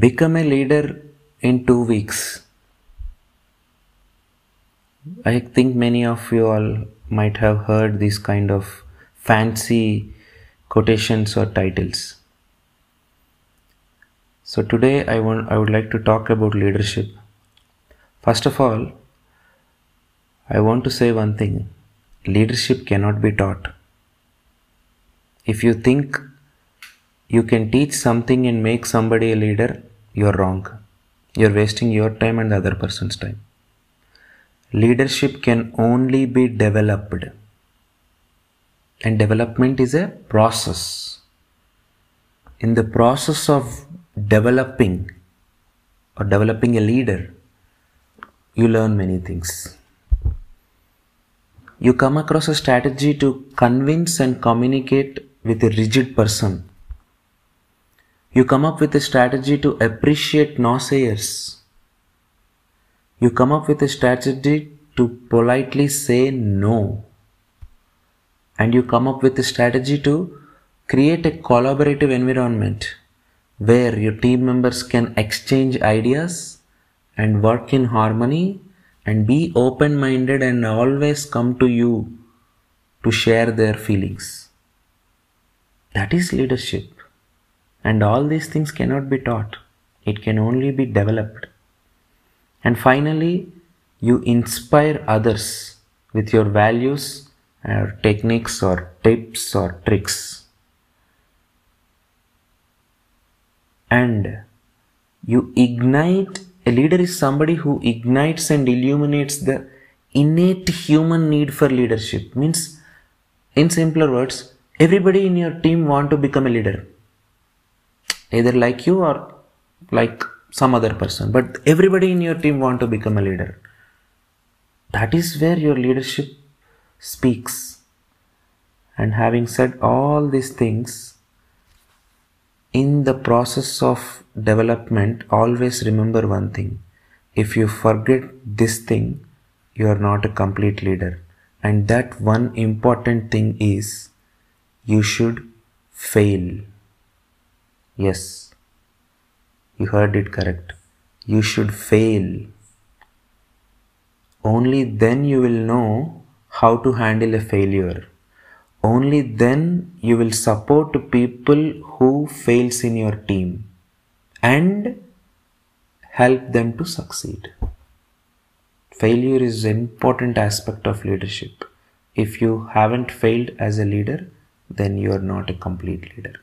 Become a leader in two weeks. I think many of you all might have heard these kind of fancy quotations or titles. So today I want I would like to talk about leadership. First of all, I want to say one thing. Leadership cannot be taught. If you think you can teach something and make somebody a leader, you're wrong. You're wasting your time and the other person's time. Leadership can only be developed. And development is a process. In the process of developing or developing a leader, you learn many things. You come across a strategy to convince and communicate with a rigid person. You come up with a strategy to appreciate naysayers. You come up with a strategy to politely say no. And you come up with a strategy to create a collaborative environment where your team members can exchange ideas and work in harmony and be open minded and always come to you to share their feelings. That is leadership. And all these things cannot be taught, it can only be developed. And finally, you inspire others with your values or techniques or tips or tricks. And you ignite, a leader is somebody who ignites and illuminates the innate human need for leadership. Means, in simpler words, everybody in your team want to become a leader either like you or like some other person. But everybody in your team want to become a leader. That is where your leadership speaks. And having said all these things in the process of development always remember one thing. If you forget this thing you are not a complete leader. And that one important thing is you should fail. Yes, you heard it correct. You should fail. Only then you will know how to handle a failure. Only then you will support people who fails in your team and help them to succeed. Failure is an important aspect of leadership. If you haven't failed as a leader, then you are not a complete leader.